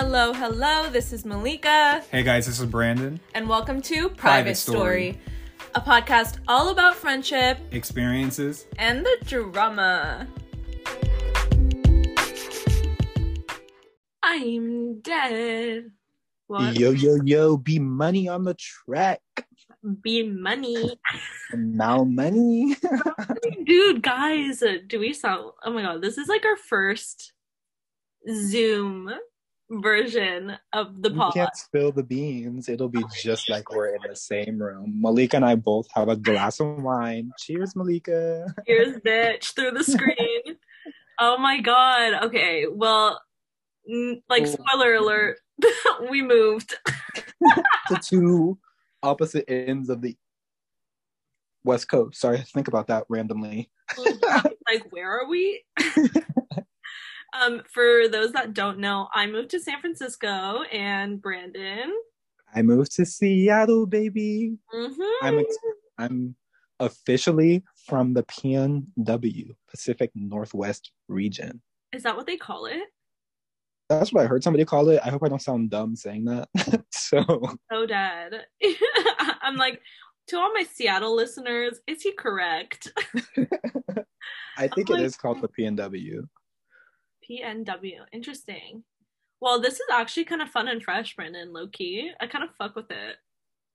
Hello, hello. This is Malika, Hey guys, this is Brandon. and welcome to Private, Private Story. Story. a podcast all about friendship Experiences. and the drama. I'm dead. What? Yo, yo, yo, be money on the track. Be money. Now money. Dude, guys, do we sound. Oh my god, this is like our first Zoom version of the you can't spill the beans. It'll be oh, just like we're in the same room. Malika and I both have a glass of wine. Cheers, Malika. Here's bitch through the screen. oh my god. Okay, well, n- like Oh. spoiler alert, we moved. the two opposite ends of the West Coast. Sorry, think about that randomly. like, where are we? um, for those that don't know, I moved to San Francisco, and Brandon. I moved to Seattle, baby. Mhm. I'm ex- I'm officially from the PNW, Pacific Northwest region. Is that what they call it? That's what I heard somebody call it. I hope I don't sound dumb saying that. so So dead. I'm like, to all my Seattle listeners, is he correct? I think Oh it my is called the PNW. PNW. Interesting. Well, this is actually kind of fun and fresh, Brandon, low key. I kind of fuck with it.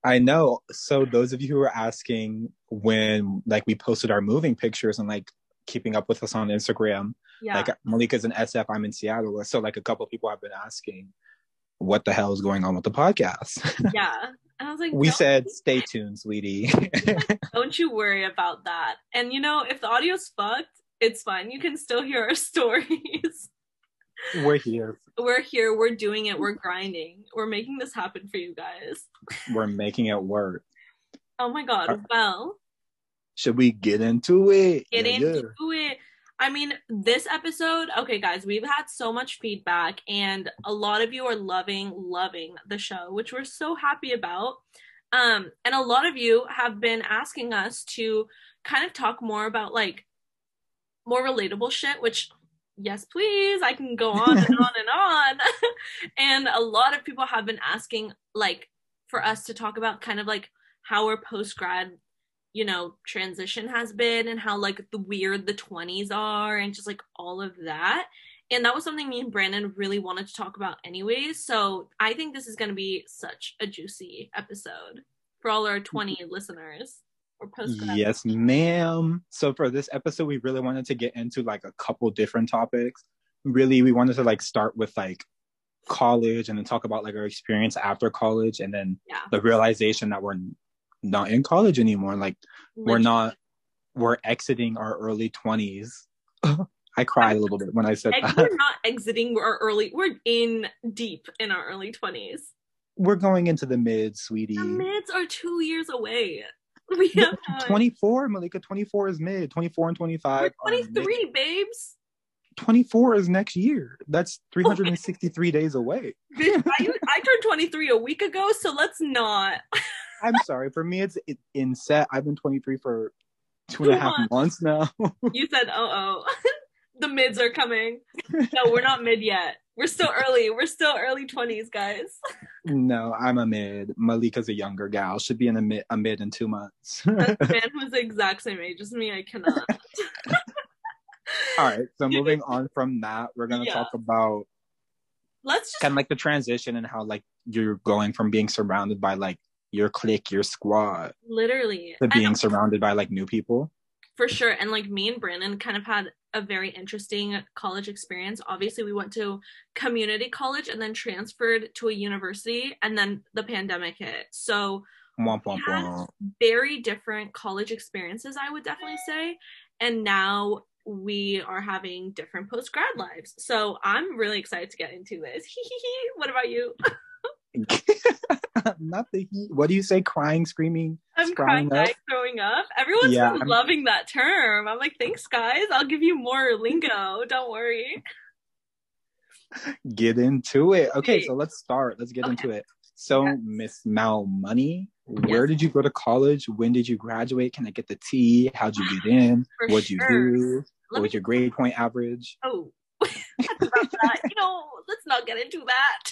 I know. So those of you who are asking when like we posted our moving pictures and like keeping up with us on Instagram, Yeah. like Malika's in SF, I'm in Seattle. So like a couple of people have been asking what the hell is going on with the podcast. yeah. And I was like, we "Don't- said stay tuned, sweetie. don't you worry about that. And you know, if the audio's fucked, it's fine. You can still hear our stories. We're here. we're here, we're doing it, we're grinding. We're making this happen for you guys. We're making it work. Oh my god. Well, Should we get into it? get Yeah, into yeah. it. I mean, this episode, okay, guys, we've had so much feedback, and a lot of you are loving, loving the show, which we're so happy about. Um, and a lot of you have been asking us to kind of talk more about like more relatable shit, which yes, please, I can go on and on and on. and a lot of people have been asking like for us to talk about kind of like how our post grad you know transition has been and how like the weird the 20s are and just like all of that. And that was something me and brandon really wanted to talk about anyways so i think this is going to be such a juicy episode for all our 20 mm-hmm. listeners or post Yes, ma'am. So for this episode, we really wanted to get into like a couple different topics. Really, we wanted to like start with like college and then talk about like our experience after college and then yeah the realization that we're not in college anymore. Like we're not we're exiting our early 20s. I cried a little bit when I said Ex- that. we're not exiting our early we're in deep in our early 20s We're going into the mid, sweetie. the mids are two years away we have time. 24, Malika, 24 is mid. 24 and 25. we're are mid. 23 babes 24 is next year. That's 363 days away. Bitch, I, I turned 23 a week ago, so let's not. I'm sorry. For me, it's it, in set. I've been 23 for two and a half months. months now. You said, oh, oh. The mids are coming. No, we're not mid yet. We're still early. We're still early 20s, guys. no, I'm a mid. Malika's a younger gal. Should be in a mid, a mid in two months. That man who's the exact same age as me, I cannot. All right. So moving on from that, we're gonna Yeah. talk about Let's just. kind of like the transition and how like you're going from being surrounded by like your clique, your squad, Literally. to being surrounded by like new people. For sure. And like me and Brandon kind of had a very interesting college experience. Obviously, we went to community college and then transferred to a university, and then the pandemic hit. So Womp womp womp. very different college experiences, I would definitely say. And now we are having different post grad lives. So I'm really excited to get into this. what about you? Not the heat. What do you say? Crying, screaming, I'm crying, up? dying, throwing up. Everyone's Yeah, been loving that term. I'm like, thanks, guys. I'll give you more lingo. Don't worry. get into it. Okay, so let's start. Let's get Okay. into it. So, Yes. Miss Mal Money, where Yes. did you go to college? When did you graduate? Can I get the tea? How'd you get in? For What'd you do? Let What was your grade point average? Oh, about that. You know, let's not get into that.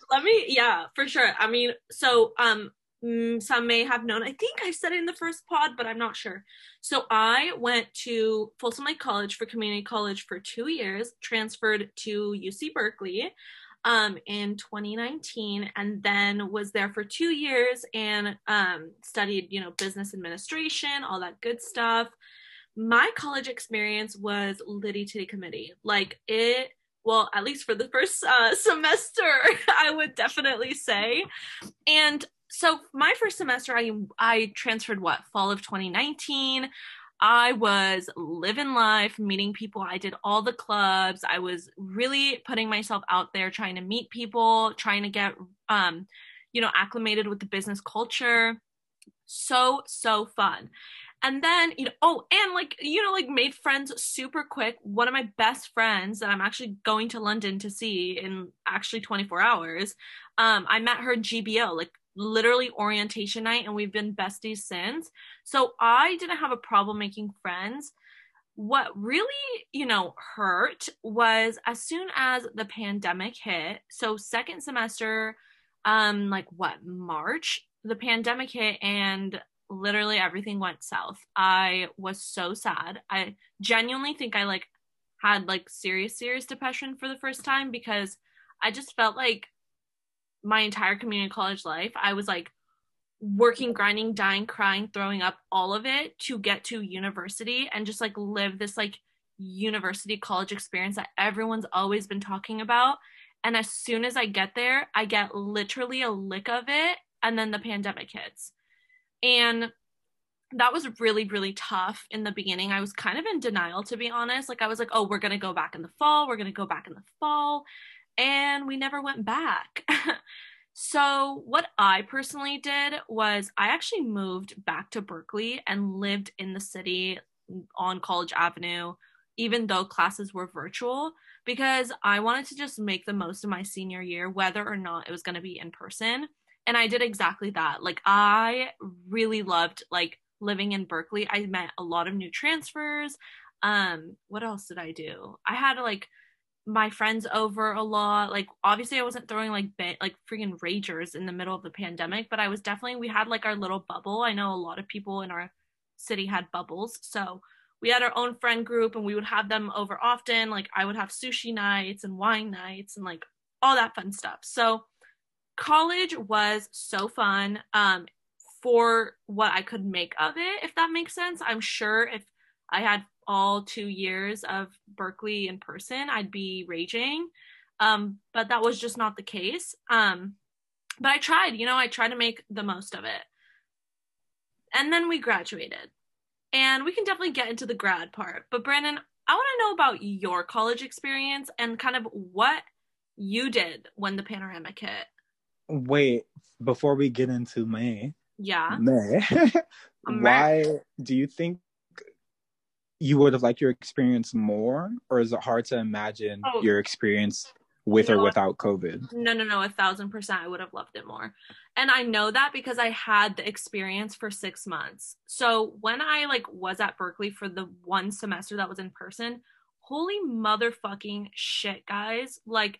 Let me, yeah, for sure. I mean, so um, mm, some may have known. I think I said it in the first pod, but I'm not sure. So I went to Folsom Lake College for community college for two years, transferred to UC Berkeley um, in 2019, and then was there for two years and um, studied, you know, business administration, all that good stuff. My college experience was litty titty committee. Like it well at least for the first uh, semester i would definitely say. And so my first semester i i transferred what fall of 2019 i was living life meeting people. I did all the clubs. I was really putting myself out there trying to meet people trying to get um you know acclimated with the business culture. So so fun and then you know oh and like you know like made friends super quick. One of my best friends that i'm actually going to london to see in actually 24 hours um i met her gbo like literally orientation night and we've been besties since. So i didn't have a problem making friends. What really you know hurt was as soon as the pandemic hit so second semester um like what march the pandemic hit and literally everything went south. I was so sad. I genuinely think I like had like serious serious depression for the first time because I just felt like my entire community college life I was like working, grinding, dying, crying, throwing up all of it to get to university and just like live this like university college experience that everyone's always been talking about. And as soon as I get there, I get literally a lick of it and then the pandemic hits. And that was really, really tough in the beginning. I was kind of in denial, to be honest. Like, I was like, oh, we're going to go back in the fall. We're going to go back in the fall. And we never went back. so, what I personally did was I actually moved back to Berkeley and lived in the city on College Avenue, even though classes were virtual, because I wanted to just make the most of my senior year, whether or not it was going to be in person and I did exactly that. Like I really loved like living in Berkeley. I met a lot of new transfers. Um, what else did I do? I had like my friends over a lot. Like obviously I wasn't throwing like ba- like freaking ragers in the middle of the pandemic, but I was definitely we had like our little bubble. I know a lot of people in our city had bubbles. So we had our own friend group and we would have them over often. Like I would have sushi nights and wine nights and like all that fun stuff. So college was so fun um, for what I could make of it, if that makes sense. I'm sure if I had all two years of Berkeley in person, I'd be raging. Um, but that was just not the case. Um, but I tried, you know, I tried to make the most of it. And then we graduated. And we can definitely get into the grad part. But Brandon, I want to know about your college experience and kind of what you did when the panoramic hit. Wait, before we get into May. Yeah. May. why do you think you would have liked your experience more, or is it hard to imagine oh. your experience with or without COVID? No, no, no, a thousand percent. I would have loved it more. And I know that because I had the experience for six months. So when I like was at Berkeley for the one semester that was in person, holy motherfucking shit, guys. Like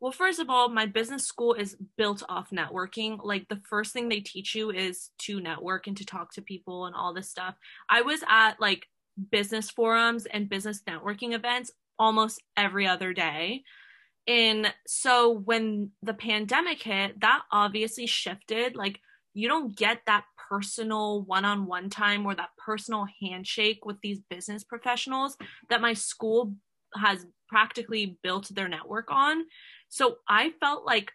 well, first of all, my business school is built off networking. Like the first thing they teach you is to network and to talk to people and all this stuff. I was at like business forums and business networking events almost every other day. And so when the pandemic hit, that obviously shifted. Like you don't get that personal one-on-one time or that personal handshake with these business professionals that my school has practically built their network on. So I felt like,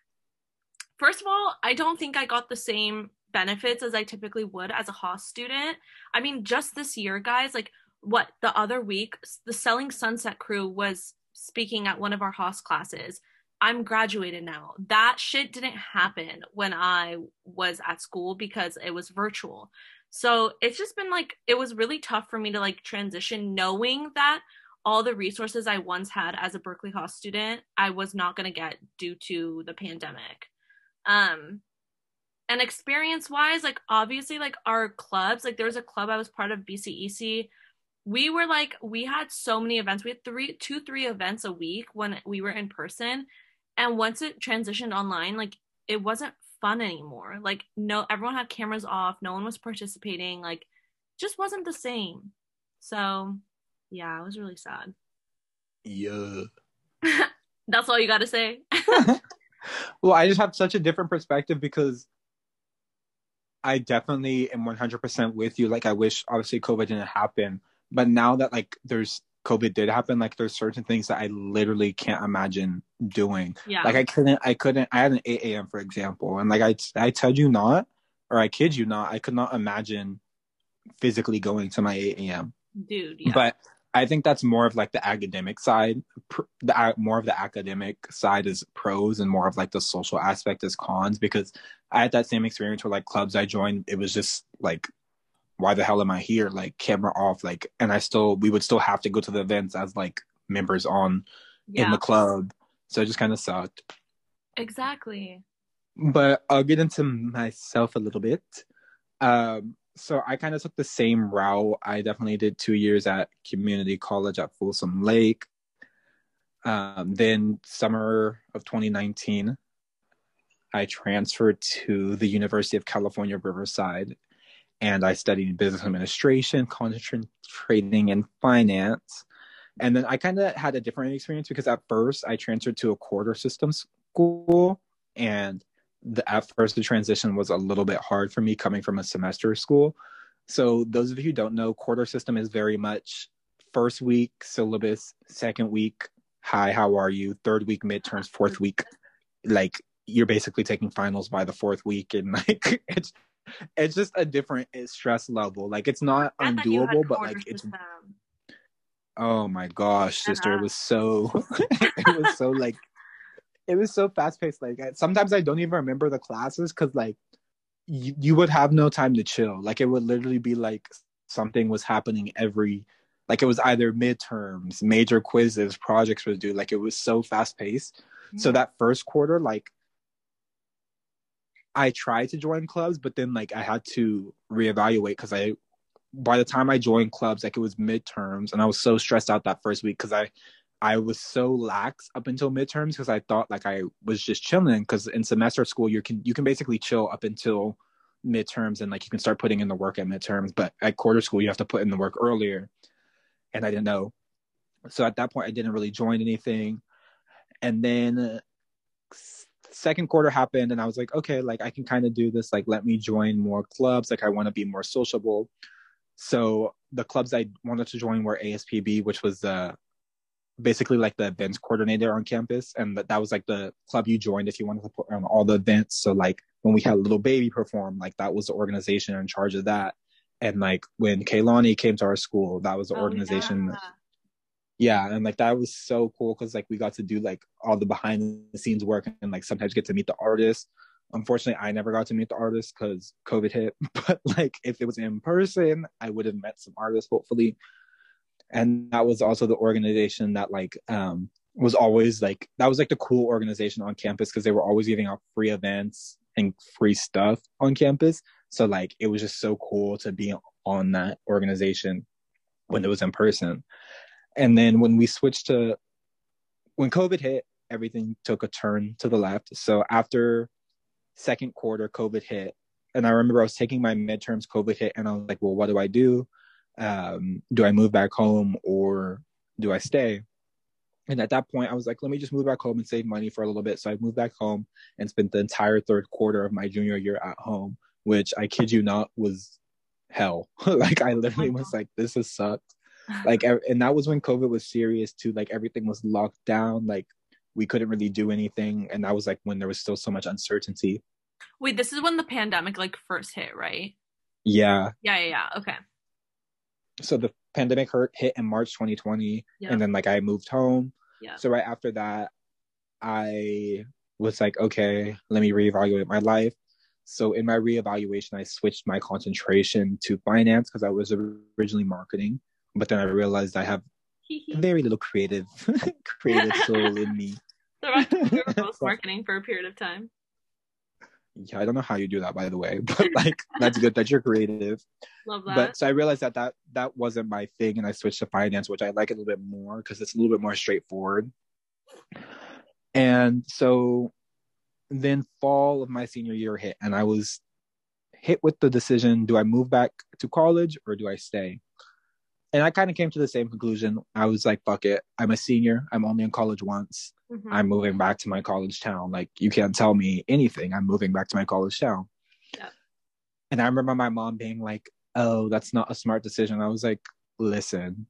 first of all, I don't think I got the same benefits as I typically would as a Haas student. I mean, just this year, guys, like what the other week, the Selling Sunset crew was speaking at one of our Haas classes. I'm graduated now. That shit didn't happen when I was at school because it was virtual. So it's just been like, it was really tough for me to like transition knowing that all the resources I once had as a Berkeley Haas student, I was not going to get due to the pandemic. Um, and experience wise, like obviously, like our clubs, like there was a club I was part of, BCEC, we were like we had so many events. We had three two three events a week when we were in person. And once it transitioned online, like it wasn't fun anymore. Like no everyone had cameras off, no one was participating, like just wasn't the same. So, yeah, it was really sad. Yeah. That's all you got to say. well, I just have such a different perspective because I definitely am 100% with you. Like, I wish obviously COVID didn't happen, but now that like there's COVID did happen, like there's certain things that I literally can't imagine doing. Yeah. Like I couldn't, I couldn't. I had an 8 a.m. for example, and like I, I tell you not, or I kid you not, I could not imagine physically going to my 8 a.m. Dude, yeah. But I think that's more of like the academic side. The more of the academic side is pros, and more of like the social aspect is cons. Because I had that same experience with like clubs I joined. It was just like, why the hell am I here? Like camera off, like, and I still we would still have to go to the events as like members on yeah. in the club. So it just kind of sucked. Exactly. But I'll get into myself a little bit. Um, so I kind of took the same route. I definitely did two years at community college at Folsom Lake. Um, then summer of 2019, I transferred to the University of California, Riverside, and I studied business administration, concentrating in finance. And then I kind of had a different experience because at first I transferred to a quarter system school, and the at first the transition was a little bit hard for me coming from a semester school. So those of you who don't know, quarter system is very much first week syllabus, second week, hi, how are you? Third week midterms, fourth week, like you're basically taking finals by the fourth week, and like it's it's just a different eh, stress level. Like it's not undoable, but like it's. System. Oh my gosh, sister! It was so, it was so like it was so fast paced. Like sometimes I don't even remember the classes because like you, you would have no time to chill. Like it would literally be like something was happening every like it was either midterms, major quizzes, projects was due. Like it was so fast paced. Yeah. So mm-hmm. that first quarter, like I tried to join clubs, but then like I had to reevaluate because I by the time I joined clubs, like it was midterms and I was so stressed out that first week because I I was so lax up until midterms because I thought like I was just chilling because in semester school you can you can basically chill up until midterms and like you can start putting in the work at midterms but at quarter school you have to put in the work earlier. And I didn't know. So at that point I didn't really join anything. And then uh, second quarter happened and I was like okay like I can kind of do this like let me join more clubs like I want to be more sociable. So the clubs I wanted to join were ASPB which was the basically like the events coordinator on campus and that, that was like the club you joined if you wanted to put on all the events. So like when we had Lil Baby perform like that was the organization in charge of that. And like when Kehlani came to our school that was the oh, organization. Yeah. yeah and like that was so cool because like we got to do like all the behind the scenes work and like sometimes get to meet the artists. Unfortunately i never got to meet the artists because covid hit but like if it was in person i would have met some artists hopefully and that was also the organization that like um was always like that was like the cool organization on campus because they were always giving out free events and free stuff on campus. So like it was just so cool to be on that organization when it was in person. And then when we switched to when covid hit everything took a turn to the left. So after second quarter covid hit and i remember i was taking my midterms covid hit and i was like well what do i do um, do I move back home or do I stay? And at that point, I was like, let me just move back home and save money for a little bit. So I moved back home and spent the entire third quarter of my junior year at home, which I kid you not was hell. like I literally oh was like, this has sucked. like, and that was when COVID was serious too. Like everything was locked down. Like we couldn't really do anything. And that was like when there was still so much uncertainty. Wait, this is when the pandemic like first hit, right? Yeah. Yeah, yeah, yeah. Okay so the pandemic hurt hit in March 2020 yeah. and then like I moved home. Yeah. So right after that I was like okay, let me reevaluate my life. So in my reevaluation I switched my concentration to finance because I was originally marketing, but then I realized I have very little creative creative soul in me. So I both marketing for a period of time. Yeah, I don't know how you do that, by the way, but like that's good that you're creative. Love that. But so I realized that that that wasn't my thing, and I switched to finance, which I like a little bit more because it's a little bit more straightforward. And so then fall of my senior year hit, and I was hit with the decision: do I move back to college or do I stay? And I kind of came to the same conclusion. I was like, "Fuck it! I'm a senior. I'm only in college once. Mhm. I'm moving back to my college town. Like you can't tell me anything. I'm moving back to my college town. Yeah. And I remember my mom being like, "Oh, that's not a smart decision." I was like, "Listen,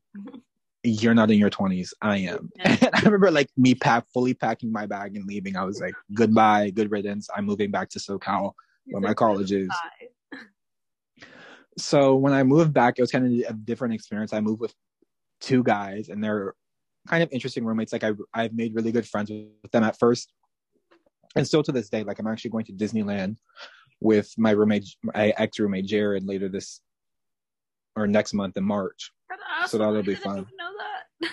you're not in your 20s. I am." Yeah. And I remember like me pack fully packing my bag and leaving. I was like, "Goodbye, good riddance. I'm moving back to SoCal where my college is." bye. So when I moved back, it was kind of a different experience. I moved with two guys, and they're kind of interesting roommates. Like I, I've made really good friends with them at first, and still to this day. Like I'm actually going to Disneyland with my roommate, my ex roommate Jared, later this or next month in March. So that'll be fun. know that.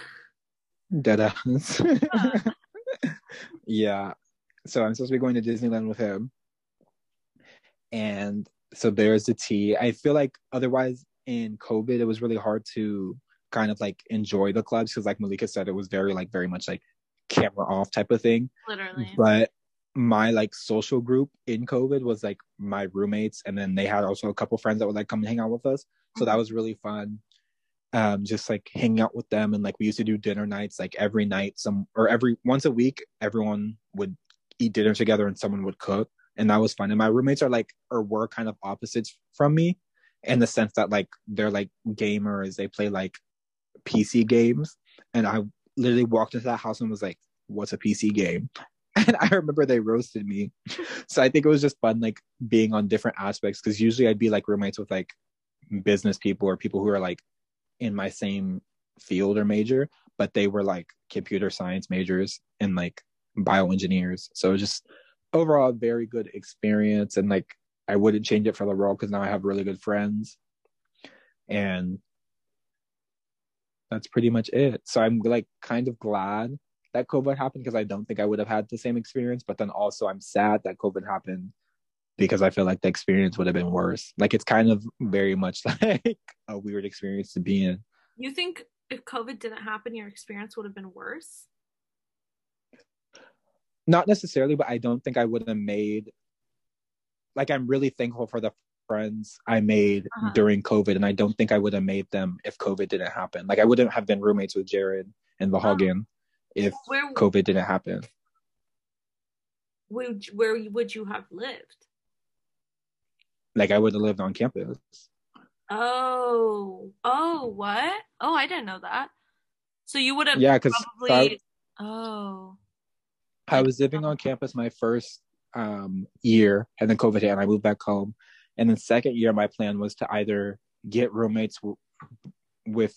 Dead ass. yeah. So I'm supposed to be going to Disneyland with him. And so there's the tea. I feel like otherwise in COVID, it was really hard to kind of like enjoy the clubs because, like Malika said, it was very, like, very much like camera off type of thing. Literally. But my like social group in COVID was like my roommates, and then they had also a couple friends that would like come and hang out with us. So that was really fun. Um, just like hanging out with them, and like we used to do dinner nights like every night, some or every once a week, everyone would eat dinner together, and someone would cook, and that was fun. And my roommates are like or were kind of opposites from me, in the sense that like they're like gamers, they play like PC games, and I literally walked into that house and was like, "What's a PC game?" And I remember they roasted me. So I think it was just fun, like being on different aspects. Cause usually I'd be like roommates with like business people or people who are like in my same field or major, but they were like computer science majors and like bioengineers. So it was just overall very good experience. And like I wouldn't change it for the world because now I have really good friends. And that's pretty much it. So I'm like kind of glad that COVID happened because I don't think I would have had the same experience. But then also I'm sad that COVID happened because I feel like the experience would have been worse. Like it's kind of very much like a weird experience to be in. You think if COVID didn't happen, your experience would have been worse? Not necessarily, but I don't think I would have made like I'm really thankful for the friends I made Uh-huh. during COVID, and I don't think I would have made them if COVID didn't happen. Like I wouldn't have been roommates with Jared and Vahagan if Where COVID didn't happen. would where would you have lived? Like I would have lived on campus. Oh, oh, what? Oh, I didn't know that. So you would have Yeah, because probably. Oh, I was living on campus my first um, year, and then COVID hit, and I moved back home. And then second year, my plan was to either get roommates w- with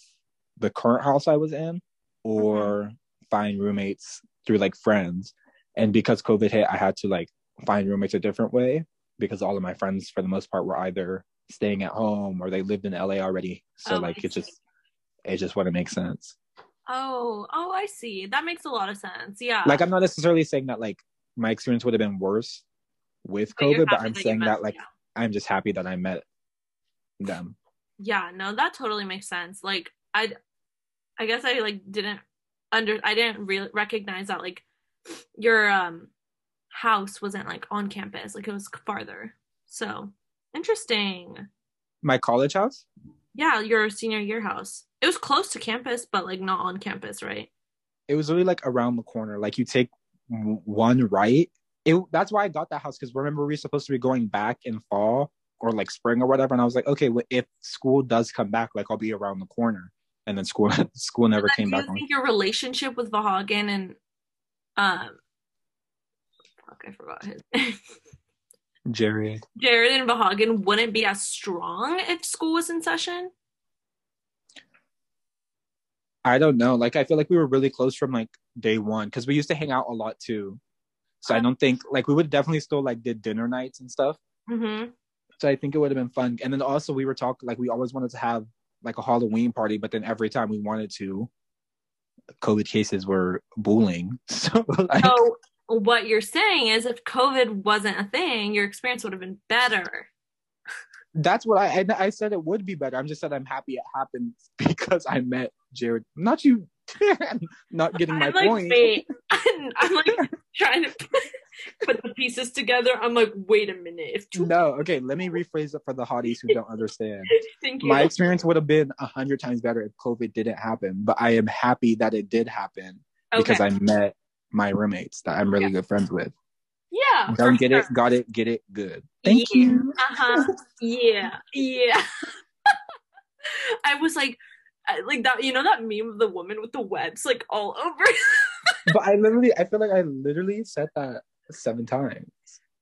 the current house I was in, or find roommates through like friends. And because COVID hit, I had to like find roommates a different way because all of my friends, for the most part, were either staying at home or they lived in LA already. So Oh, like it just it just wouldn't make sense. Oh, oh! I see. That makes a lot of sense. Yeah. like I'm not necessarily saying that like my experience would have been worse with But COVID, but I'm that saying met- that like yeah. I'm just happy that I met them. yeah no that totally makes sense like i i guess i like didn't under i didn't really recognize that like your um house wasn't like on campus like it was farther so interesting My college house? yeah your senior year house it was close to campus but like not on campus right It was really like around the corner. Like you take w- one right. It that's why I got that house because remember we were supposed to be going back in fall or like spring or whatever, and I was like, okay, well, if school does come back, like I'll be around the corner. And then school school never came do back you on. think your relationship with Vahagan and um fuck i forgot his Jerry. Jared and Vahagan wouldn't be as strong if school was in session. I don't know. Like I feel like we were really close from like day one because we used to hang out a lot too. So I don't think like we would definitely still like did dinner nights and stuff. Mm-hmm. So I think it would have been fun. And then also we were talking like we always wanted to have like a Halloween party, but then every time we wanted to, COVID cases were bullying. So like So what you're saying is if COVID wasn't a thing, your experience would have been better. That's what I I, I said it would be better. I'm just said I'm happy it happened because I met Jared. Not you not getting my I'm like, point. wait. I'm, I'm like trying to put the pieces together. I'm like, wait a minute. If two No, okay, let me rephrase it for the hotties who don't understand. thank you. My experience would have been a hundred times better if COVID didn't happen, but I am happy that it did happen because. I met my roommates that I'm really Yeah. good friends with. yeah. Don't get sure. it, got it, get it, good. Thank Yeah. you. Uh-huh. Yeah. Yeah. I was like, I- like that, you know, that meme of the woman with the webs like all over. But I literally, I feel like I literally said that seven times.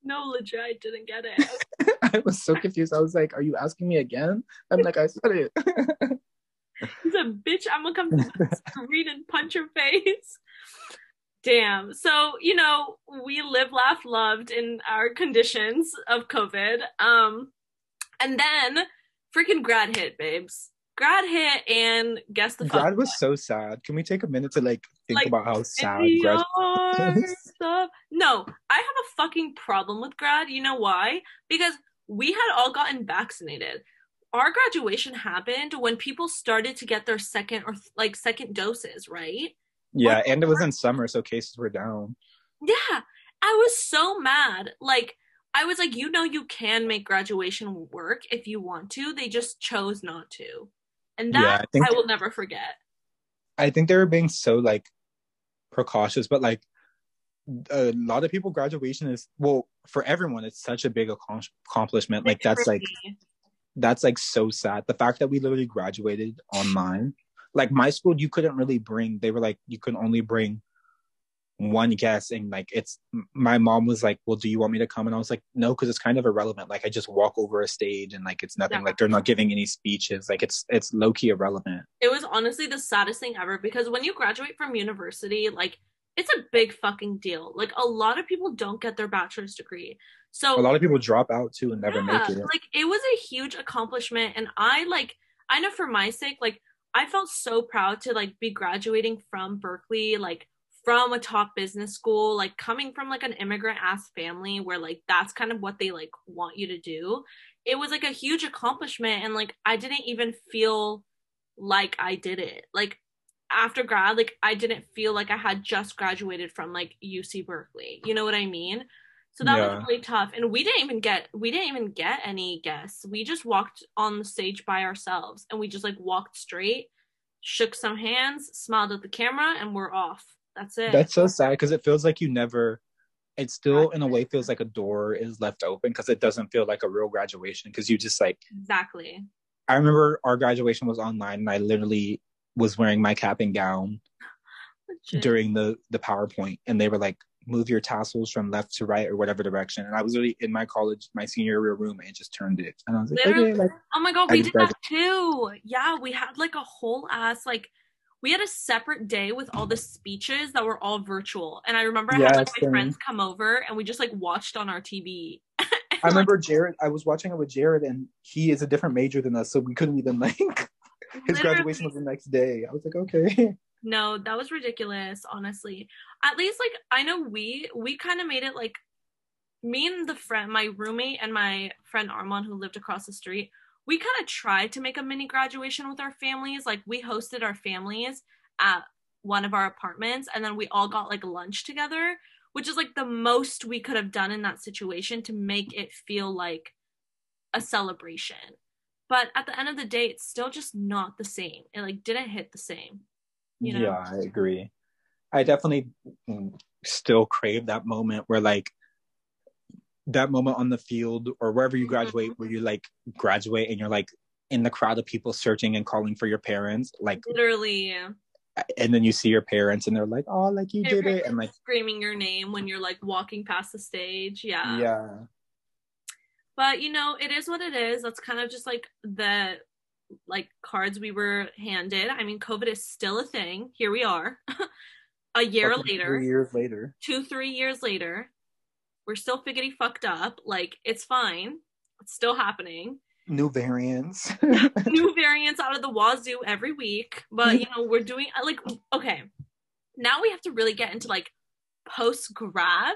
no, legit, I didn't get it. I was so confused. I was like, "Are you asking me again?" I'm like, "I said it." He's a bitch. I'm gonna come to the screen and punch her face. Damn. So, you know, we live, laugh, loved in our conditions of COVID. Um, and then freaking grad hit, babes. Grad hit and guess the Grad was so sad. Can we take a minute to like think Like, about how sad grad? stuff. No, I have a fucking problem with grad. You know why? Because we had all gotten vaccinated. Our graduation happened when people started to get their second or like second doses, right? Yeah, and it was in summer, so cases were down. Yeah. I was so mad. Like, I was like, you know, you can make graduation work if you want to. They just chose not to. And that Yeah, I think- I will never forget. I think they were being so like precautious, but like a lot of people, graduation is well for everyone. It's such a big accom- accomplishment. Like that's like that's like so sad. The fact that we literally graduated online. Like my school, you couldn't really bring. They were like you can only bring one guest, and like it's. My mom was like, "Well, do you want me to come?" And I was like, "No," because it's kind of irrelevant. Like I just walk over a stage, and like it's nothing. Yeah. Like they're not giving any speeches. Like it's it's low key irrelevant. it was honestly the saddest thing ever because when you graduate from university, like it's a big fucking deal. Like a lot of people don't get their bachelor's degree. So A lot of people drop out too and never yeah, make it. like it was a huge accomplishment and I like I know for my sake, like I felt so proud to like be graduating from Berkeley, like from a top business school, like coming from like an immigrant ass family where like that's kind of what they like want you to do. It was like a huge accomplishment and like I didn't even feel like I did it. Like after grad, like I didn't feel like I had just graduated from like UC Berkeley. You know what I mean? So that Yeah. was really tough. And we didn't even get we didn't even get any guests. We just walked on the stage by ourselves and we just like walked straight, shook some hands, smiled at the camera, and we're off. That's it. That's so sad because it feels like you never. It still, in a way, feels like a door is left open because it doesn't feel like a real graduation because you just like. exactly. I remember our graduation was online and I literally was wearing my cap and gown Legit. during the the PowerPoint and they were like, "Move your tassels from left to right or whatever direction." And I was really in my college, my senior year room, and just turned it. And I was like, "Okay, like Oh my god, I we did that too. Yeah, we had like a whole ass like we had a separate day with all the speeches that were all virtual. And I remember I had like my same. friends come over and we just like watched on our TV. I remember Jared. I was watching it with Jared, and he is a different major than us, so we couldn't even like. His Literally. graduation was the next day. I was like, okay. No, that was ridiculous, honestly. At least like I know we we kind of made it like me and the friend my roommate and my friend Armand who lived across the street, we kind of tried to make a mini graduation with our families. Like we hosted our families at one of our apartments and then we all got like lunch together, which is like the most we could have done in that situation to make it feel like a celebration. But at the end of the day, it's still just not the same. It like didn't hit the same. You know? Yeah, I agree. I definitely mm, still crave that moment where like that moment on the field or wherever you mm-hmm. graduate where you like graduate and you're like in the crowd of people searching and calling for your parents like Literally and then you see your parents and they're like oh like you did it and like screaming your name when you're like walking past the stage. Yeah. yeah But you know, it is what it is. That's kind of just like the like cards we were handed. I mean, COVID is still a thing. Here we are. a year Fucking later, years later two, three years later, we're still figgity fucked up. Like, it's fine. It's still happening. new variants New variants out of the wazoo every week. But, you know, we're doing, uh, like, okay. Now we have to really get into like post grad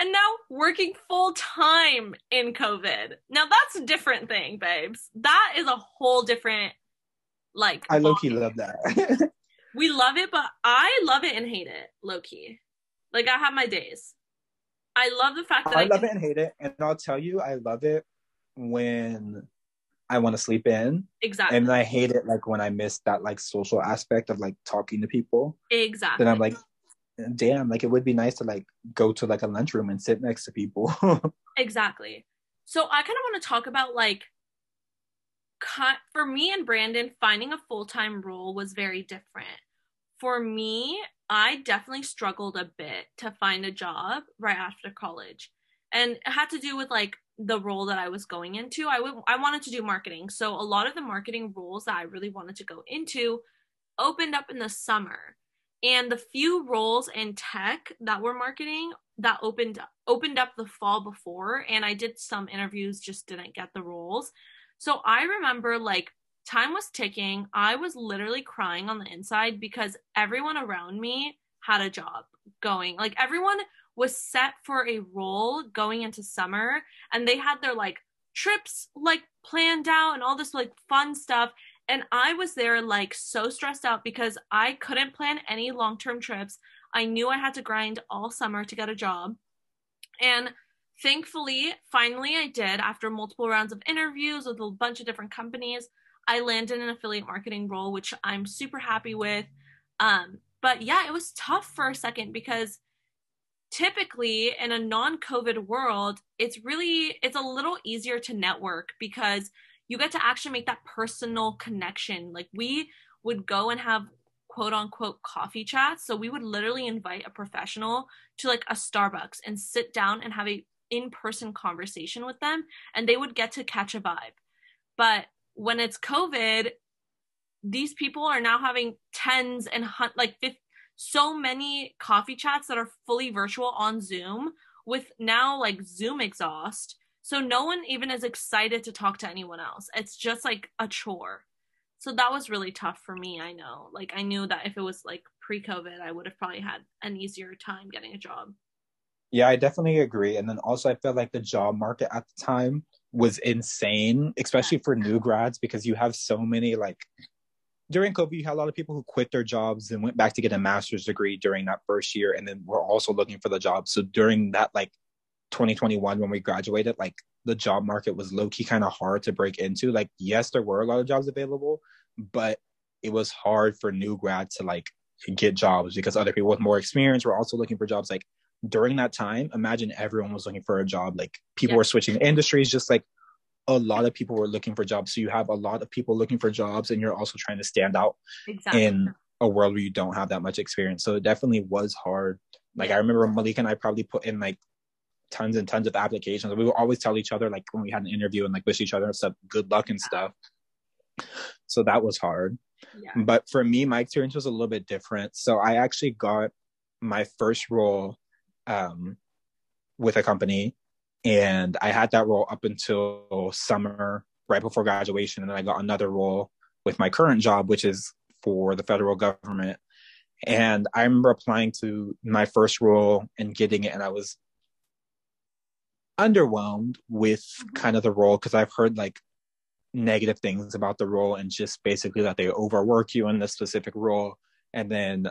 and now working full time in COVID. Now that's a different thing, babes. That is a whole different like I low key love that. we love it, but I love it and hate it, low key. Like I have my days. I love the fact that I, I love can- it and hate it, and I'll tell you, I love it when I want to sleep in, exactly and I hate it like when I miss that like social aspect of like talking to people. exactly. Then I'm like, damn, like it would be nice to like go to like a lunchroom and sit next to people. Exactly. So I kind of want to talk about like for me and Brandon finding a full-time role was very different. For me, I definitely struggled a bit to find a job right after college. And it had to do with like the role that I was going into. I would I wanted to do marketing. So a lot of the marketing roles that I really wanted to go into opened up in the summer. And the few roles in tech that were marketing that opened opened up the fall before and I did some interviews just didn't get the roles. So I remember like time was ticking. I was literally crying on the inside because everyone around me had a job going. Like everyone was set for a role going into summer and they had their like trips like planned out and all this like fun stuff and I was there like so stressed out because I couldn't plan any long-term trips. I knew I had to grind all summer to get a job. And thankfully, finally I did after multiple rounds of interviews with a bunch of different companies. I landed an affiliate marketing role, which I'm super happy with. Um, but yeah, it was tough for a second because typically in a non-COVID world, it's really it's a little easier to network because you get to actually make that personal connection. Like we would go and have quote unquote coffee chats. So we would literally invite a professional to like a Starbucks and sit down and have a in-person conversation with them and they would get to catch a vibe. But when it's COVID, these people are now having tens and hun- like fif- so many coffee chats that are fully virtual on Zoom with now like Zoom exhaust. So no one even is excited to talk to anyone else. It's just like a chore. So that was really tough for me, I know. Like I knew that if it was like pre-COVID, I would have probably had an easier time getting a job. yeah, I definitely agree. And then also, I felt like the job market at the time was insane, especially for new grads, because you have so many like during COVID, you had a lot of people who quit their jobs and went back to get a master's degree during that first year, and then we're also looking for the job. So during that like 2021 when we graduated, like the job market was low key kind of hard to break into. Like, yes, there were a lot of jobs available, but it was hard for new grads to like get jobs because other people with more experience were also looking for jobs. Like during that time, imagine everyone was looking for a job. Like people Yeah. were switching industries, just like a lot of people were looking for jobs. So you have a lot of people looking for jobs, and you're also trying to stand out Exactly. in a world where you don't have that much experience. So it definitely was hard. Like Yeah. I remember Malik and I probably put in like tons and tons of applications. We would always tell each other like when we had an interview and like wish each other stuff good luck and stuff. So that was hard. yeah. But for me, my experience was a little bit different. So I actually got my first role um, with a company, and I had that role up until summer, right before graduation, and then I got another role with my current job, which is for the federal government. And I remember applying to my first role and getting it, and I was underwhelmed with kind of the role because I've heard like negative things about the role and just basically that they overwork you in this specific role. And then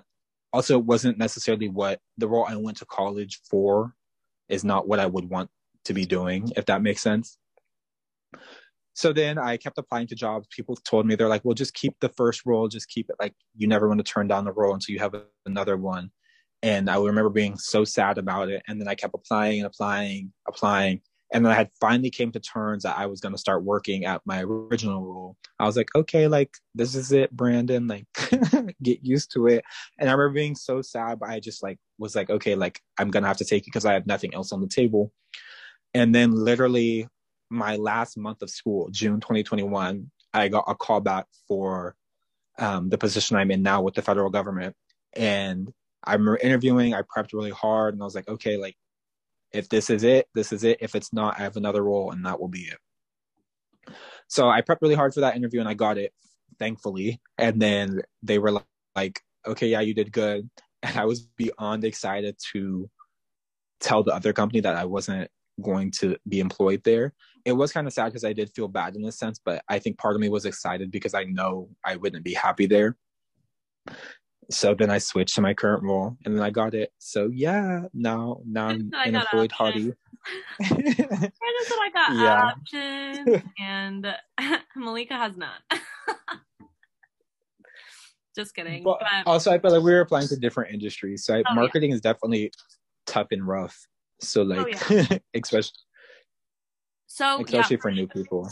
also, it wasn't necessarily what the role I went to college for is not what I would want to be doing, if that makes sense. So then I kept applying to jobs. People told me they're like, well, just keep the first role, just keep it like you never want to turn down the role until you have another one. And I remember being so sad about it. And then I kept applying and applying, applying. And then I had finally came to terms that I was going to start working at my original role. I was like, okay, like this is it, Brandon. Like, get used to it. And I remember being so sad, but I just like was like, okay, like I'm gonna have to take it because I have nothing else on the table. And then literally my last month of school, June 2021, I got a call back for um, the position I'm in now with the federal government. And I remember interviewing, I prepped really hard, and I was like, okay, like if this is it, this is it. If it's not, I have another role, and that will be it. So I prepped really hard for that interview, and I got it, thankfully. And then they were like, okay, yeah, you did good. and I was beyond excited to tell the other company that I wasn't going to be employed there. It was kind of sad because I did feel bad in a sense, but I think part of me was excited because I know I wouldn't be happy there. So then I switched to my current role and then I got it. So yeah, now now I'm an employed Hardy. Brandon said I got yeah. options and Malika has not. Just kidding. But, but, also I feel like we were applying to different industries. So oh, marketing yeah. is definitely tough and rough. So oh, like oh, yeah. especially so especially for new people.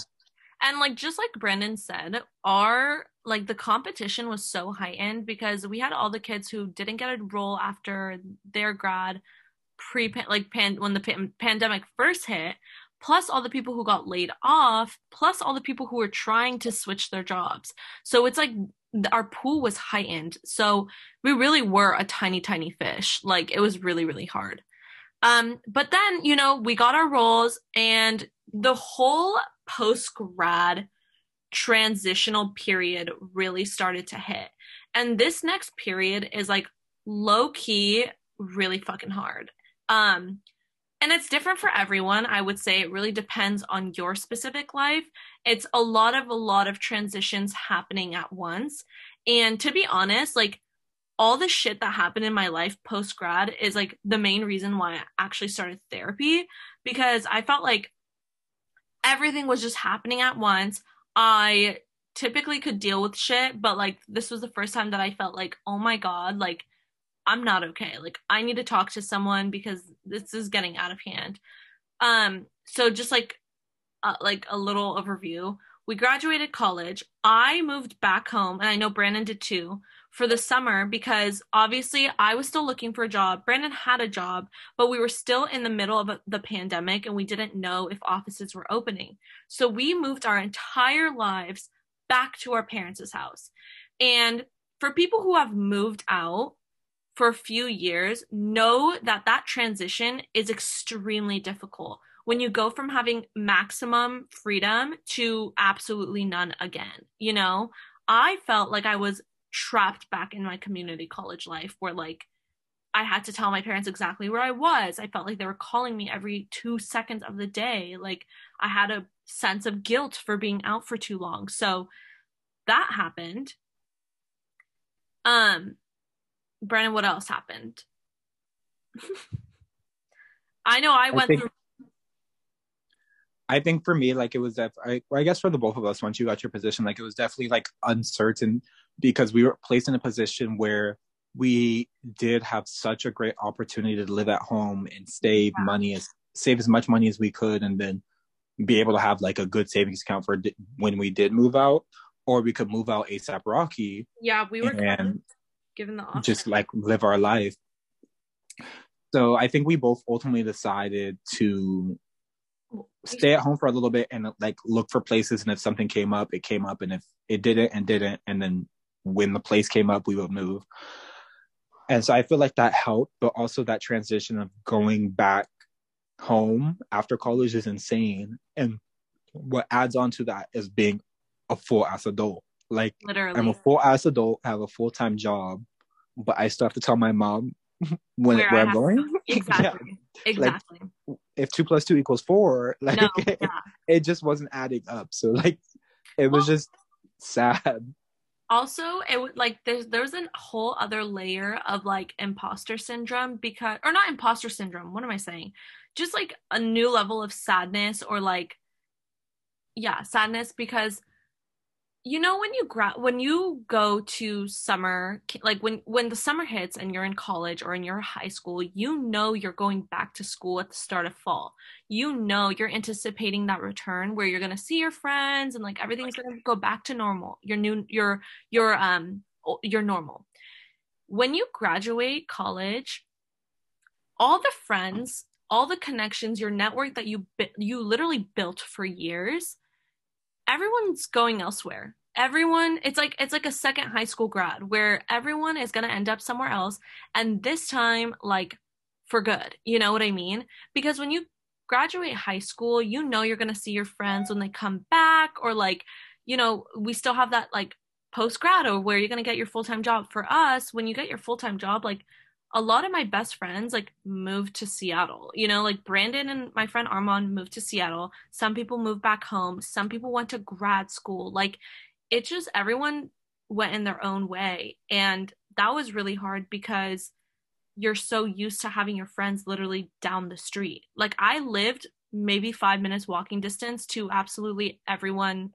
And like just like Brandon said, our like the competition was so heightened because we had all the kids who didn't get a role after their grad pre like pan when the pan- pandemic first hit plus all the people who got laid off plus all the people who were trying to switch their jobs. So it's like our pool was heightened. So we really were a tiny tiny fish. Like it was really really hard. Um but then you know we got our roles and the whole post grad transitional period really started to hit. And this next period is like low key really fucking hard. Um and it's different for everyone. I would say it really depends on your specific life. It's a lot of a lot of transitions happening at once. And to be honest, like all the shit that happened in my life post grad is like the main reason why I actually started therapy because I felt like everything was just happening at once. I typically could deal with shit, but like this was the first time that I felt like, oh my god, like I'm not okay. Like I need to talk to someone because this is getting out of hand. Um so just like uh, like a little overview. We graduated college. I moved back home and I know Brandon did too for the summer because obviously I was still looking for a job. Brandon had a job, but we were still in the middle of the pandemic and we didn't know if offices were opening. So we moved our entire lives back to our parents' house. And for people who have moved out for a few years, know that that transition is extremely difficult when you go from having maximum freedom to absolutely none again. You know, I felt like I was trapped back in my community college life where like I had to tell my parents exactly where I was. I felt like they were calling me every 2 seconds of the day. Like I had a sense of guilt for being out for too long. So that happened. Um Brandon, what else happened? I know I, I went think, through I think for me, like it was that I, I guess for the both of us, once you got your position, like it was definitely like uncertain because we were placed in a position where we did have such a great opportunity to live at home and save money as save as much money as we could and then be able to have like a good savings account for di- when we did move out or we could move out asap rocky yeah we were and given the option. just like live our life so i think we both ultimately decided to stay at home for a little bit and like look for places and if something came up it came up and if it didn't and didn't and then when the place came up, we would move. And so I feel like that helped, but also that transition of going back home after college is insane. And what adds on to that is being a full ass adult. Like literally, I'm a full ass adult, have a full time job, but I still have to tell my mom when where, where I'm going. Exactly. yeah. Exactly. Like, if two plus two equals four, like no, yeah. it just wasn't adding up. So like it was well, just sad also it would like there's there's a whole other layer of like imposter syndrome because or not imposter syndrome what am i saying? Just like a new level of sadness or like yeah sadness because you know when you gra- when you go to summer like when when the summer hits and you're in college or in your high school you know you're going back to school at the start of fall. You know you're anticipating that return where you're going to see your friends and like everything's going to go back to normal your new your your um your normal. When you graduate college all the friends all the connections your network that you you literally built for years everyone's going elsewhere. Everyone it's like it's like a second high school grad where everyone is going to end up somewhere else and this time like for good. You know what i mean? Because when you graduate high school you know you're going to see your friends when they come back or like you know we still have that like post grad or where you're going to get your full time job. For us, when you get your full time job, like a lot of my best friends like moved to Seattle. You know, like Brandon and my friend Armand moved to Seattle. Some people moved back home. Some people went to grad school. Like it just everyone went in their own way. And that was really hard because you're so used to having your friends literally down the street. Like I lived maybe 5 minutes walking distance to absolutely everyone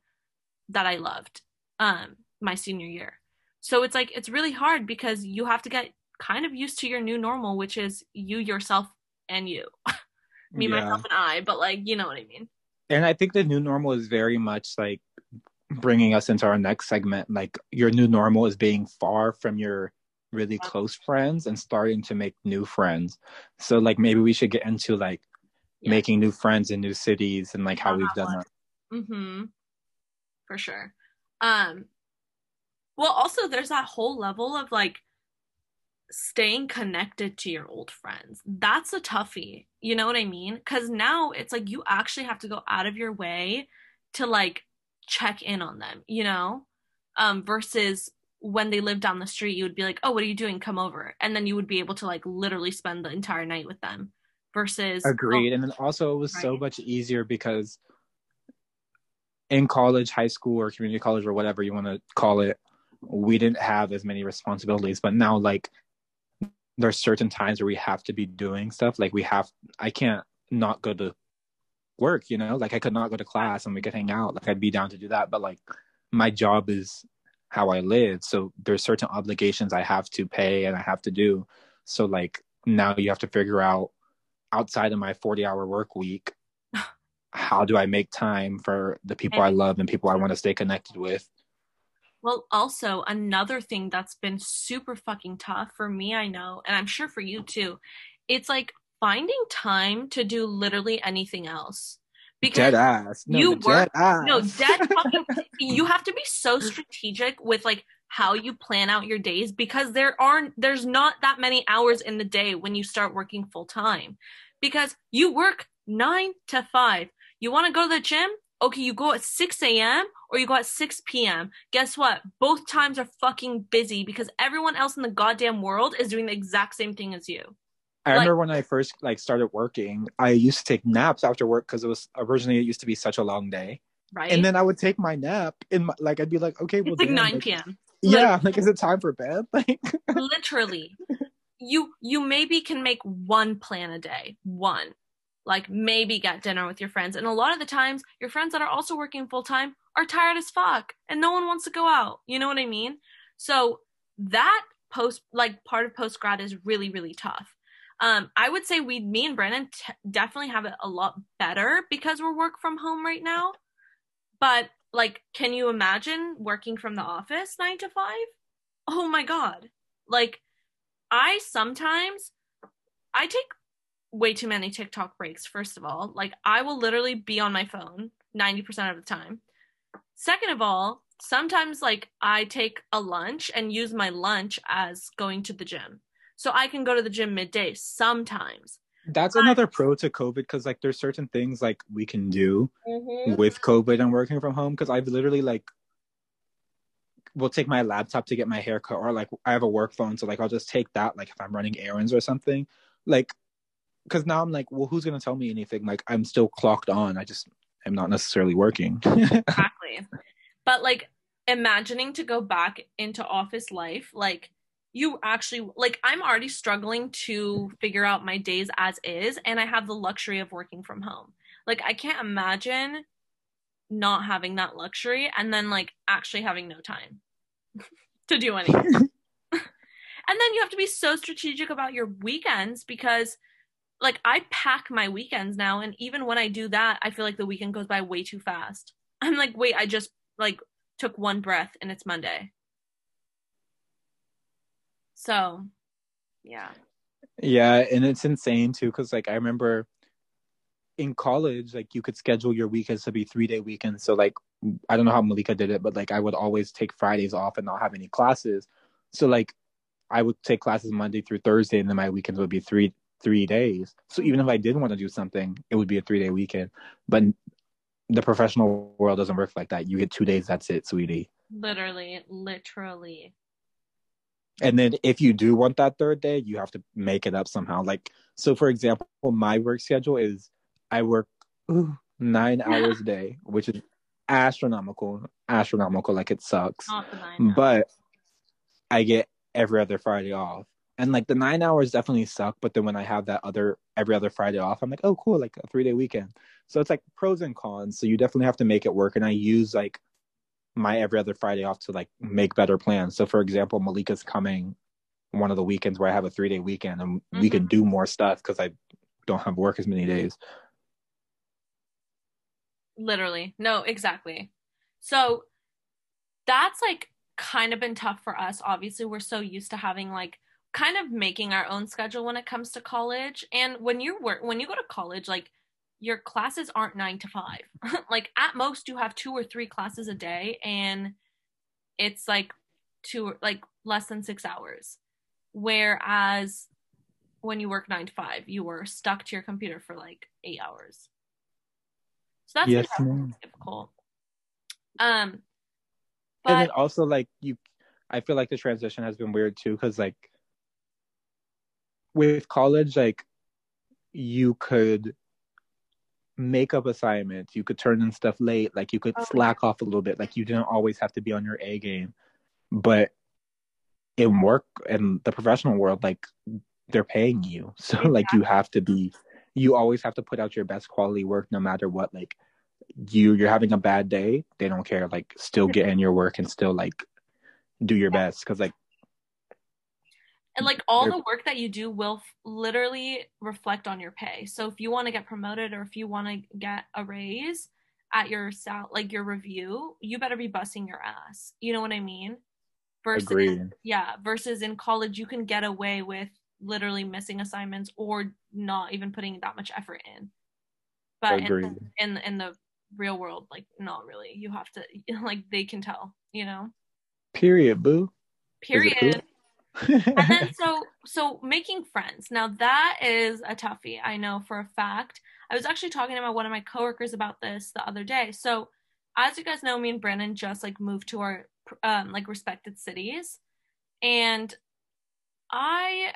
that I loved um my senior year. So it's like it's really hard because you have to get kind of used to your new normal, which is you yourself and you. Me, yeah. myself, and I, but like, you know what I mean. And I think the new normal is very much like bringing us into our next segment. Like, your new normal is being far from your really close friends and starting to make new friends. So, like, maybe we should get into like yeah. making new friends in new cities and like how we've done that. Mm-hmm. For sure. Um, well, also, there's that whole level of like, staying connected to your old friends. That's a toughie. You know what I mean? Because now it's like you actually have to go out of your way to like check in on them, you know? Um, versus when they live down the street, you would be like, oh, what are you doing? Come over. And then you would be able to like literally spend the entire night with them versus. Agreed. Oh, and then also it was right. so much easier because in college, high school, or community college, or whatever you want to call it, we didn't have as many responsibilities. But now, like, there's certain times where we have to be doing stuff like we have i can't not go to work you know? Like i could not go to class and we could hang out like i'd be down to do that but like my job is how i live so there's certain obligations i have to pay and i have to do. So like now you have to figure out outside of my 40 hour work week how do i make time for the people i love and people i want to stay connected with well, also another thing that's been super fucking tough for me, I know, and I'm sure for you too. It's like finding time to do literally anything else. Because dead ass. No, you work, ass. no dead fucking. you have to be so strategic with like how you plan out your days because there aren't there's not that many hours in the day when you start working full time because you work nine to five. You want to go to the gym? Okay, you go at 6 a.m. or you go at 6 p.m. Guess what? Both times are fucking busy because everyone else in the goddamn world is doing the exact same thing as you. I like, remember when I first like started working, I used to take naps after work because it was originally it used to be such a long day. Right. And then I would take my nap in my, like I'd be like, okay, well, it's like 9 p.m. Yeah, like, like is it time for bed? Like literally. You you maybe can make one plan a day. One like maybe get dinner with your friends. And a lot of the times, your friends that are also working full time are tired as fuck and no one wants to go out. You know what I mean? So that post, like part of post grad is really, really tough. Um, I would say we, me and Brandon t- definitely have it a lot better because we're work from home right now. But like, can you imagine working from the office nine to five? Oh my God. Like, I sometimes, I take way too many TikTok breaks, first of all. Like, I will literally be on my phone 90% of the time. Second of all, sometimes, like, I take a lunch and use my lunch as going to the gym. So I can go to the gym midday sometimes. That's but, another pro to COVID because, like, there's certain things, like, we can do mm-hmm. with COVID and working from home. Because I've literally, like, will take my laptop to get my hair cut or like I have a work phone so like I'll just take that like if I'm running errands or something like because now I'm like, well, who's gonna tell me anything? Like I'm still clocked on. I just am not necessarily working. exactly. But like imagining to go back into office life, like you actually like I'm already struggling to figure out my days as is, and I have the luxury of working from home. Like I can't imagine not having that luxury and then like actually having no time to do anything. and then you have to be so strategic about your weekends because like I pack my weekends now and even when I do that, I feel like the weekend goes by way too fast. I'm like, wait, I just like took one breath and it's Monday. So, yeah. Yeah, and it's insane too cuz like I remember in college like you could schedule your weekends to be 3-day weekends. So like I don't know how Malika did it, but like I would always take Fridays off and not have any classes. So like I would take classes Monday through Thursday, and then my weekends would be three three days. So even if mm-hmm. I did want to do something, it would be a three day weekend. But the professional world doesn't work like that. You get two days, that's it, sweetie. Literally, literally. And then if you do want that third day, you have to make it up somehow. Like so for example, my work schedule is I work ooh, nine hours a day, which is astronomical. Astronomical, like it sucks. Not the nine. But I get every other Friday off. And like the nine hours definitely suck, but then when I have that other every other Friday off, I'm like, oh cool, like a three day weekend. So it's like pros and cons. So you definitely have to make it work. And I use like my every other Friday off to like make better plans. So for example, Malika's coming one of the weekends where I have a three day weekend and Mhm. we can do more stuff because I don't have work as many days. Literally. No, exactly. So that's like kind of been tough for us. Obviously, we're so used to having like kind of making our own schedule when it comes to college. And when you work when you go to college, like your classes aren't 9 to 5. like at most you have two or three classes a day and it's like two like less than 6 hours. Whereas when you work 9 to 5, you were stuck to your computer for like 8 hours. So that's yes, difficult. Um, and then also like you i feel like the transition has been weird too because like with college like you could make up assignments you could turn in stuff late like you could Oh, slack off a little bit like you didn't always have to be on your a game. But in work in the professional world like they're paying you. So like you have to be you always have to put out your best quality work no matter what like you you're having a bad day they don't care like still get in your work and still like do your best. Because like and like all the work that you do will f- literally reflect on your pay. So if you want to get promoted or if you want to get a raise at your sal like your review, you better be busting your ass. You know what I mean? Versus agreed yeah, versus in college you can get away with literally missing assignments or not even putting that much effort in. But in, agreed in in the real world, like not really. You have to like they can tell, you know. period boo Period. And then so so making friends. Now that is a toughie i know for a fact. I was actually talking about one of my coworkers about this the other day. So as you guys know me and brandon just like moved to our um like respected cities. And i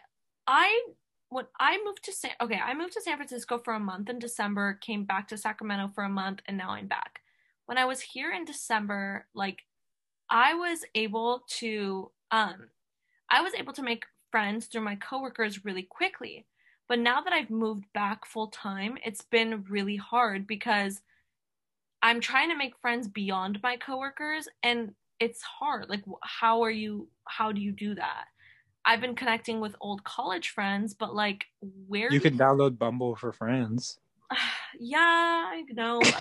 i when i moved to san okay i moved to san francisco for a month in december came back to sacramento for a month and now i'm back. When i was here in december like i was able to um I was able to make friends through my coworkers really quickly. But now that I've moved back full time, it's been really hard because I'm trying to make friends beyond my coworkers and it's hard. Like how are you how do you do that? I've been connecting with old college friends, but like where you can download bumble for friends yeah, I know.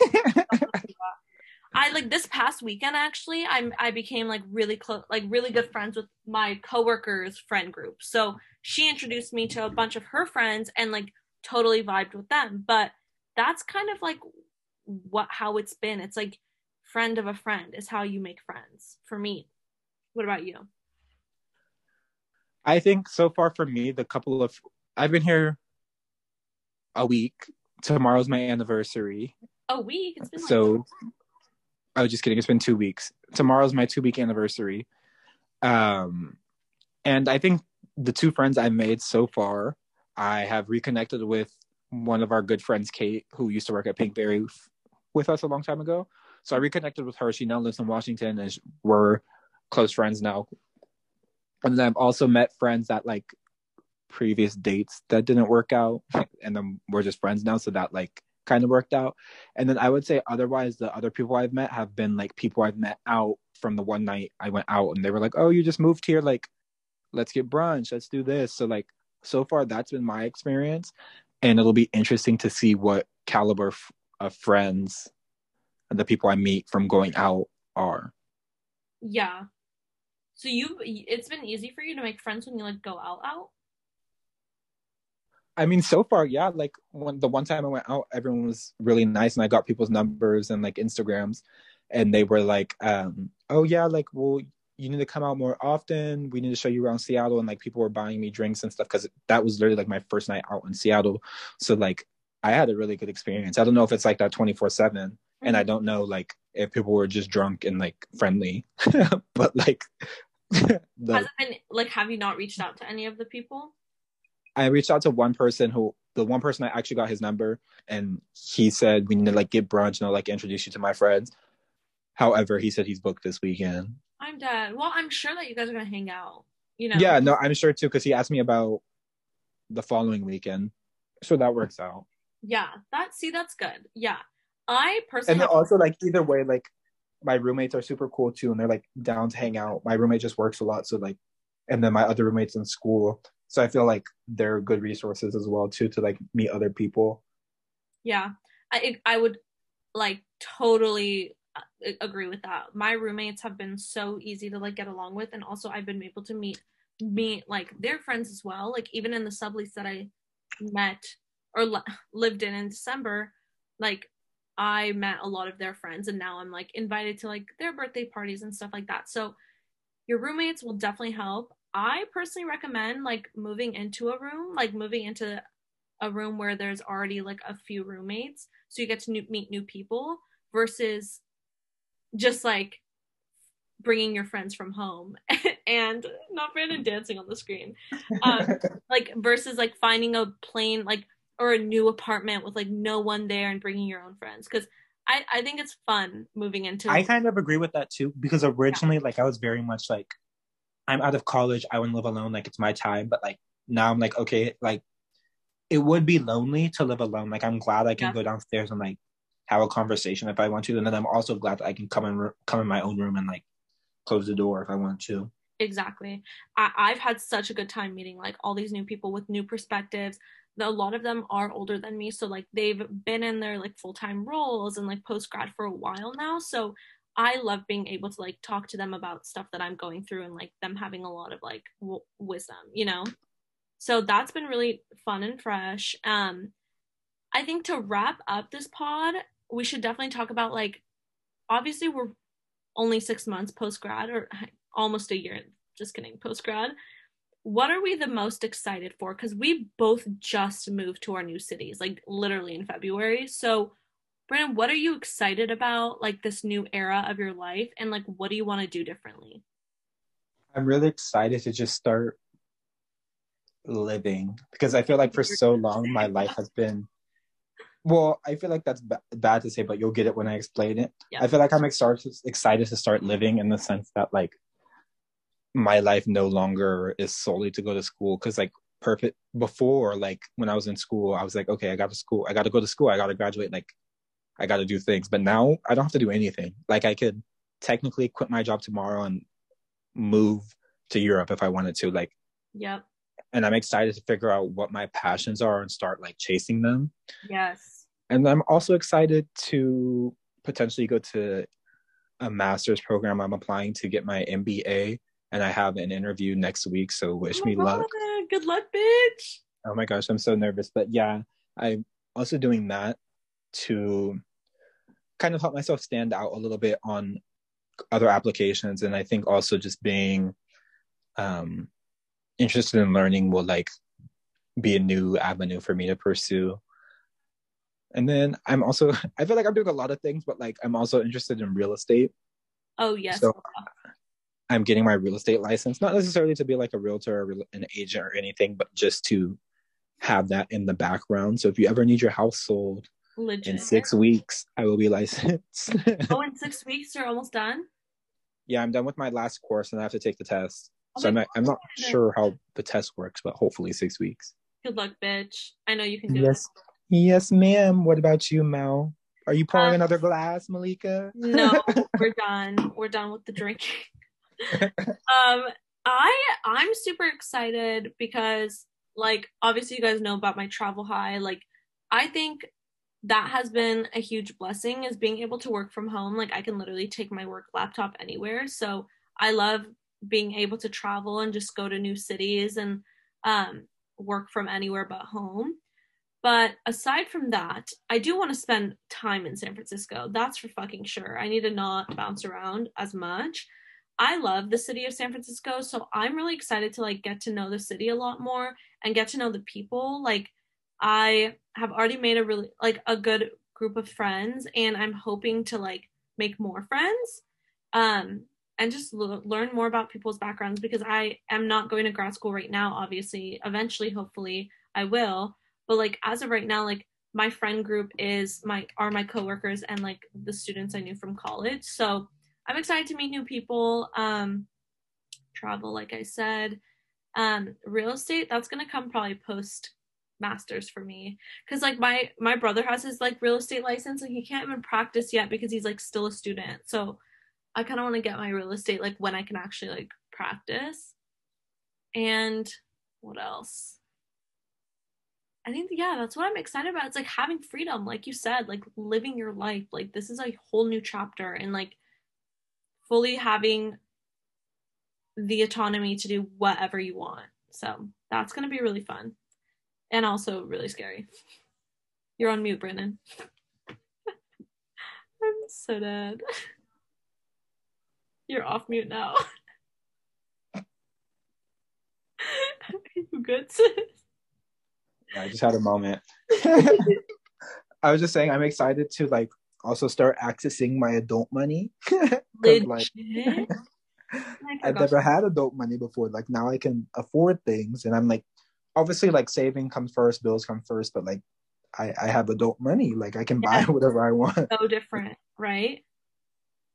I like this past weekend actually I I became like really close like really good friends with my coworkers friend group. So she introduced me to a bunch of her friends and like totally vibed with them. But that's kind of like what how it's been. It's like friend of a friend is how you make friends for me. What about you? i think so far for me the couple of i've been here a week tomorrow's my anniversary A week. It's been like so I was just kidding. It's been two weeks. Tomorrow's my two week anniversary. Um, and I think the two friends I've made so far, I have reconnected with one of our good friends, Kate, who used to work at Pinkberry f- with us a long time ago. So I reconnected with her. She now lives in Washington and we're close friends now. And then I've also met friends that like previous dates that didn't work out. And then we're just friends now. So that like kind of worked out. And then I would say otherwise, the other people I've met have been like people I've met out from the one night I went out and they were like, oh, you just moved here. Like, let's get brunch. Let's do this. So, like, so far, that's been my experience. And it'll be interesting to see what caliber f- of friends and the people I meet from going out are. yeah. So you it's been easy for you to make friends when you like go out out? I mean, so far, yeah. Like when the one time I went out, everyone was really nice, and I got people's numbers and like Instagrams, and they were like, um, "Oh yeah, like well, you need to come out more often. We need to show you around Seattle." And like people were buying me drinks and stuff because that was literally like my first night out in Seattle. So like I had a really good experience. I don't know if it's like that twenty four seven, and I don't know like if people were just drunk and like friendly. but like the, Has it been like have you not reached out to any of the people? I reached out to one person who the one person I actually got his number and he said we need to like get brunch and I'll like introduce you to my friends. However, he said he's booked this weekend. I'm dead. Well, I'm sure that you guys are gonna hang out. You know. Yeah, no, I'm sure too because he asked me about the following weekend. So that works out. Yeah. That see, that's good. Yeah. I personally And also like either way, like my roommates are super cool too and they're like down to hang out. My roommate just works a lot, so like and then my other roommates in school. So I feel like they're good resources as well too to like meet other people. Yeah, I I would like totally uh, agree with that. My roommates have been so easy to like get along with, and also I've been able to meet meet like their friends as well. Like even in the sublease that I met or li- lived in in December, like I met a lot of their friends, and now I'm like invited to like their birthday parties and stuff like that. So your roommates will definitely help. I personally recommend like moving into a room, like moving into a room where there's already like a few roommates so you get to new, meet new people versus just like bringing your friends from home and not Brandon dancing on the screen. Um, like versus like finding a plain like or a new apartment with like no one there and bringing your own friends because I, I think it's fun moving into I kind of agree with that too because originally, like, I was very much like, I'm out of college. I want to live alone. Like, it's my time. But like now, I'm like, okay, like, it would be lonely to live alone. Like, I'm glad I can Yeah. go downstairs and like have a conversation if I want to, and then I'm also glad that I can come in come in my own room and like close the door if I want to. exactly I, i've had such a good time meeting like all these new people with new perspectives a lot of them are older than me so like they've been in their like full-time roles and like post grad for a while now so i love being able to like talk to them about stuff that i'm going through and like them having a lot of like w- wisdom you know? So that's been really fun and fresh. Um i think to wrap up this pod we should definitely talk about like obviously we're only six months post grad or almost a year just kidding post grad what are we the most excited for? Because we both just moved to our new cities like literally in february. So brandon what are you excited about like this new era of your life and like what do you want to do differently I'm really excited to just start living because I feel like for so long my life has been. Well, I feel like that's ba- bad to say, but you'll get it when I explain it. Yeah. I feel like I'm excited excited to start living in the sense that like my life no longer is solely to go to school because like perfect before like when I was in school I was like okay I got to school I got to go to school I got to graduate like I got to do things but now I don't have to do anything. Like I could technically quit my job tomorrow and move to Europe if I wanted to like yep. and I'm excited to figure out what my passions are and start like chasing them. Yes. And I'm also excited to potentially go to a master's program I'm applying to get my MBA and I have an interview next week so wish Oh me my luck. Good luck bitch. Oh my gosh I'm so nervous but yeah I'm also doing that to kind of help myself stand out a little bit on other applications. And I think also just being um interested in learning will like be a new avenue for me to pursue. And then I'm also I feel like I'm doing a lot of things but like I'm also interested in real estate. Oh yes. So I'm getting my real estate license, not necessarily to be like a realtor or an agent or anything, but just to have that in the background. So if you ever need your house sold legit in six weeks, I will be licensed. oh in six weeks you're almost done yeah, I'm done with my last course and I have to take the test. Oh So I'm not, I'm not sure how the test works, but hopefully six weeks. good luck bitch i know you can do Yes, yes, ma'am. What about you, Mel? Are you pouring Um, another glass, Malika? no we're done we're done with the drinking um i i'm super excited because like obviously you guys know about my travel high like i think that has been a huge blessing is being able to work from home. Like i can literally take my work laptop anywhere. So i love being able to travel and just go to new cities and um, work from anywhere but home. But aside from that i do want to spend time in san francisco that's for fucking sure. I need to not bounce around as much. I love the city of San Francisco, so I'm really excited to like get to know the city a lot more and get to know the people. Like I have already made a really like a good group of friends and I'm hoping to like make more friends um and just l- learn more about people's backgrounds because I am not going to grad school right now obviously. Eventually hopefully I will. But like as of right now like my friend group is my are my coworkers and like the students I knew from college. So I'm excited to meet new people um travel like I said. Um real estate that's going to come probably post masters for me. Because like my my brother has his like real estate license and he can't even practice yet because he's like still a student. So i kind of want to get my real estate like when i can actually like practice. And what else? I think yeah that's what i'm excited about. It's like having freedom like you said like living your life. Like this is a whole new chapter and like fully having the autonomy to do whatever you want. So that's going to be really fun and also really scary. You're on mute, Brandon. I'm so dead. You're off mute now. You good, sis? Yeah, I just had a moment. I was just saying I'm excited to like also start accessing my adult money. like oh I've never had adult money before. Like now I can afford things and I'm like obviously like saving comes first, bills come first, but like I, I have adult money. Like I can buy whatever I want. so different, right?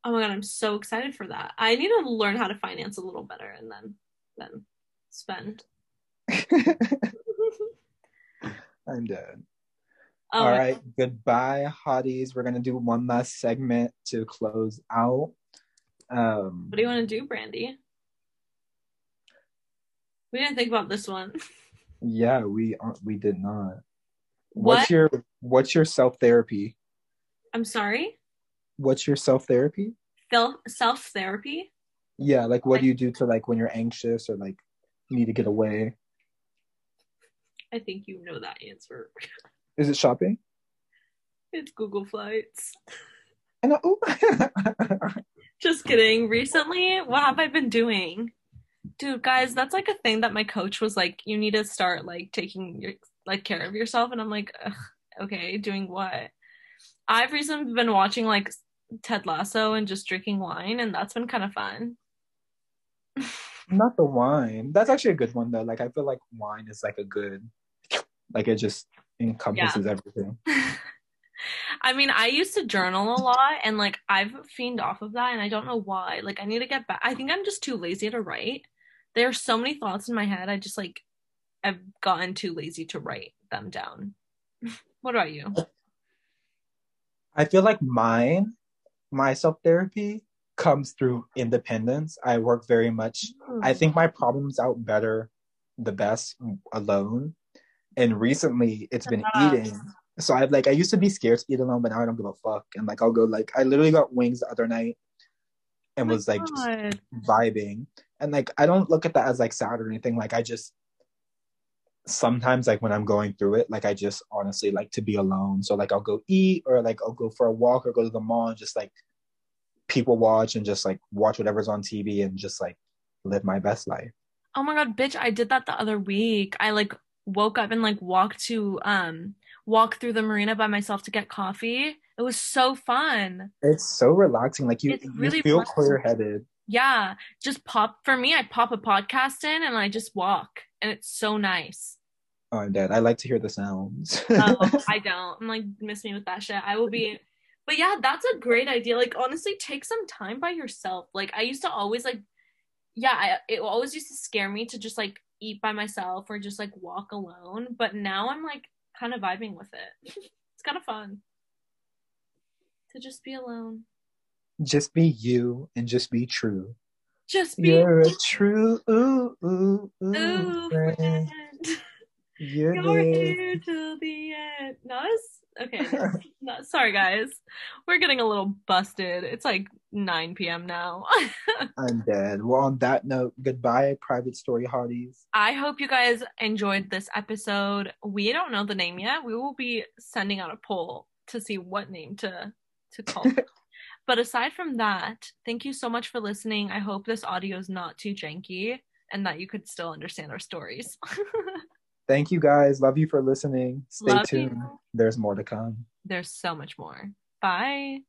Oh my god, I'm so excited for that. I need to learn how to finance a little better and then then spend. I'm dead. Oh, All right. Goodbye, hotties. We're gonna do one last segment to close out. Um What do you want to do, Brandy? We didn't think about this one. yeah, we aren't we did not. What? What's your what's your self therapy? I'm sorry. What's your self therapy? Self self therapy. Yeah, like what do you do to like when you're anxious or like need to get away? I think you know that answer. Is it shopping? It's Google Flights. I know. Just kidding. Recently, what have I been doing? Dude, guys, that's like a thing that my coach was like, you need to start like taking your like care of yourself. And I'm like, Ugh, okay, doing what? I've recently been watching like Ted Lasso and just drinking wine, and that's been kind of fun. Not the wine. That's actually a good one though. Like I feel like wine is like a good like it just encompasses everything. I mean, I used to journal a lot and like I've fiend off of that and I don't know why. Like I need to get back. I think I'm just too lazy to write. There are so many thoughts in my head. I just like I've gotten too lazy to write them down. what about you? I feel like mine, my self therapy comes through independence. I work very much hmm. I think my problems out better the best alone. And recently it's been eating. So I've like I used to be scared to eat alone, but now I don't give a fuck. And like I'll go like I literally got wings the other night and Oh was like just vibing. And like I don't look at that as like sad or anything. Like I just sometimes like when I'm going through it, like I just honestly like to be alone. So like I'll go eat or like I'll go for a walk or go to the mall and just like people watch and just like watch whatever's on TV and just like live my best life. Oh my god, bitch, I did that the other week. I like woke up and like walked to um walk through the marina by myself to get coffee. It was so fun. It's so relaxing. Like you, really you feel clear headed. Yeah, just pop for me, I pop a podcast in and I just walk and it's so nice. Oh, I'm dead. I like to hear the sounds. Oh, I don't. I'm like, miss me with that shit. I will be. But yeah, that's a great idea. Like, honestly, take some time by yourself. Like, I used to always like, yeah, I, it always used to scare me to just like eat by myself or just like walk alone. But now I'm like kind of vibing with it. it's kind of fun to just be alone. just be you and just be true. Just be You're a true ooh ooh ooh, ooh, friend. friend. You're, You're here till the end. No, okay. no, sorry, guys. We're getting a little busted. It's like 9 p.m. now. I'm dead. Well, on that note, goodbye, private story hotties. I hope you guys enjoyed this episode. We don't know the name yet. We will be sending out a poll to see what name to to call. but aside from that, thank you so much for listening. I hope this audio is not too janky and that you could still understand our stories. Thank you guys. Love you for listening. Stay Love tuned. you. There's more to come. There's so much more. Bye.